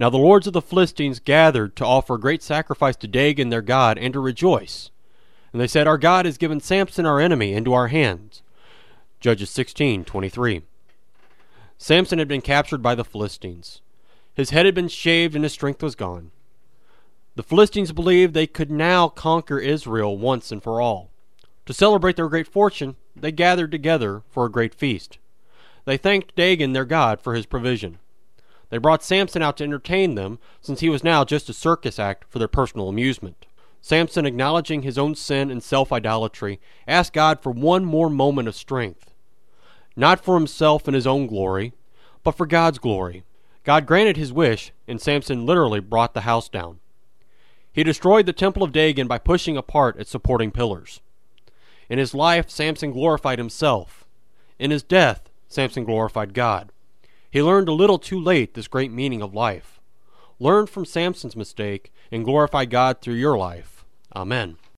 Now the lords of the Philistines gathered to offer a great sacrifice to Dagon their god and to rejoice. And they said, Our God has given Samson our enemy into our hands. Judges 16:23. Samson had been captured by the Philistines. His head had been shaved and his strength was gone. The Philistines believed they could now conquer Israel once and for all. To celebrate their great fortune, they gathered together for a great feast. They thanked Dagon, their god, for his provision. They brought Samson out to entertain them, since he was now just a circus act for their personal amusement. Samson, acknowledging his own sin and self idolatry, asked God for one more moment of strength. Not for himself and his own glory, but for God's glory. God granted his wish, and Samson literally brought the house down. He destroyed the temple of Dagon by pushing apart its supporting pillars. In his life, Samson glorified himself. In his death, Samson glorified God. He learned a little too late this great meaning of life. Learn from Samson's mistake and glorify God through your life. Amen.